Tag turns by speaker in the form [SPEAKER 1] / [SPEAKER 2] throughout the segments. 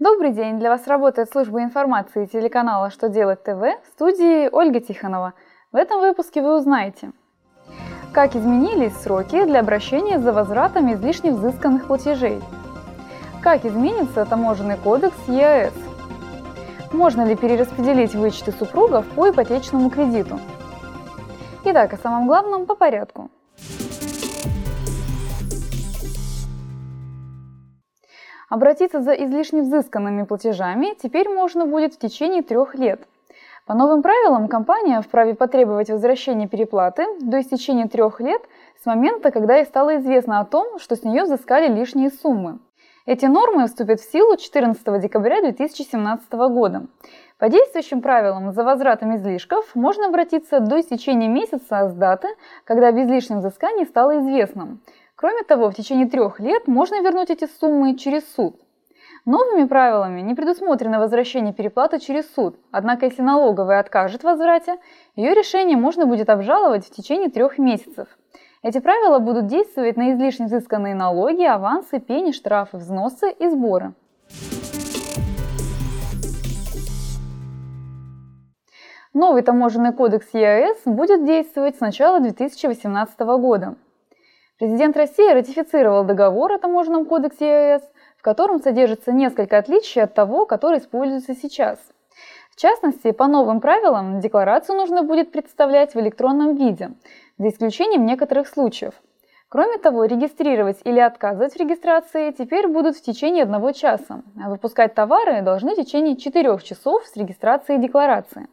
[SPEAKER 1] Добрый день! Для вас работает служба информации телеканала «Что делать ТВ» в студии Ольга Тихонова. В этом выпуске вы узнаете, как изменились сроки для обращения за возвратом излишне взысканных платежей, как изменится таможенный кодекс ЕАЭС, можно ли перераспределить вычеты супругов по ипотечному кредиту. Итак, о самом главном по порядку – Обратиться за излишне взысканными платежами теперь можно будет в течение трех лет. По новым правилам компания вправе потребовать возвращения переплаты до истечения трех лет с момента, когда ей стало известно о том, что с нее взыскали лишние суммы. Эти нормы вступят в силу 14 декабря 2017 года. По действующим правилам за возвратом излишков можно обратиться до истечения месяца с даты, когда об излишнем взыскании стало известно. Кроме того, в течение трех лет можно вернуть эти суммы через суд. Новыми правилами не предусмотрено возвращение переплаты через суд, однако если налоговая откажет в возврате, ее решение можно будет обжаловать в течение трех месяцев. Эти правила будут действовать на излишне взысканные налоги, авансы, пени, штрафы, взносы и сборы. Новый таможенный кодекс ЕАЭС будет действовать с начала 2018 года. Президент России ратифицировал договор о таможенном кодексе ЕС, в котором содержится несколько отличий от того, который используется сейчас. В частности, по новым правилам декларацию нужно будет представлять в электронном виде, за исключением некоторых случаев. Кроме того, регистрировать или отказывать в регистрации теперь будут в течение одного часа, а выпускать товары должны в течение четырех часов с регистрацией декларации.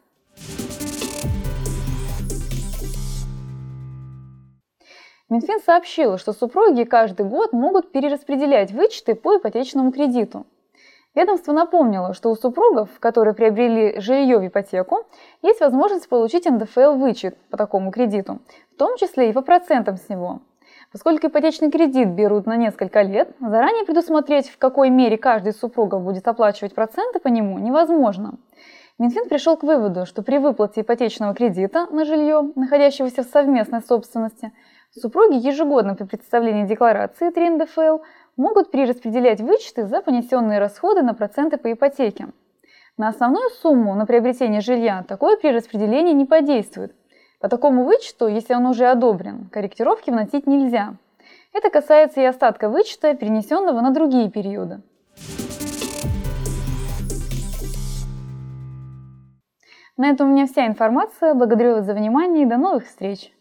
[SPEAKER 1] Минфин сообщил, что супруги каждый год могут перераспределять вычеты по ипотечному кредиту. Ведомство напомнило, что у супругов, которые приобрели жилье в ипотеку, есть возможность получить НДФЛ-вычет по такому кредиту, в том числе и по процентам с него. Поскольку ипотечный кредит берут на несколько лет, заранее предусмотреть, в какой мере каждый из супругов будет оплачивать проценты по нему, невозможно. Минфин пришел к выводу, что при выплате ипотечного кредита на жилье, находящегося в совместной собственности, Супруги ежегодно при представлении декларации 3 НДФЛ могут перераспределять вычеты за понесенные расходы на проценты по ипотеке. На основную сумму на приобретение жилья такое перераспределение не подействует. По такому вычету, если он уже одобрен, корректировки вносить нельзя. Это касается и остатка вычета, перенесенного на другие периоды. На этом у меня вся информация. Благодарю вас за внимание и до новых встреч!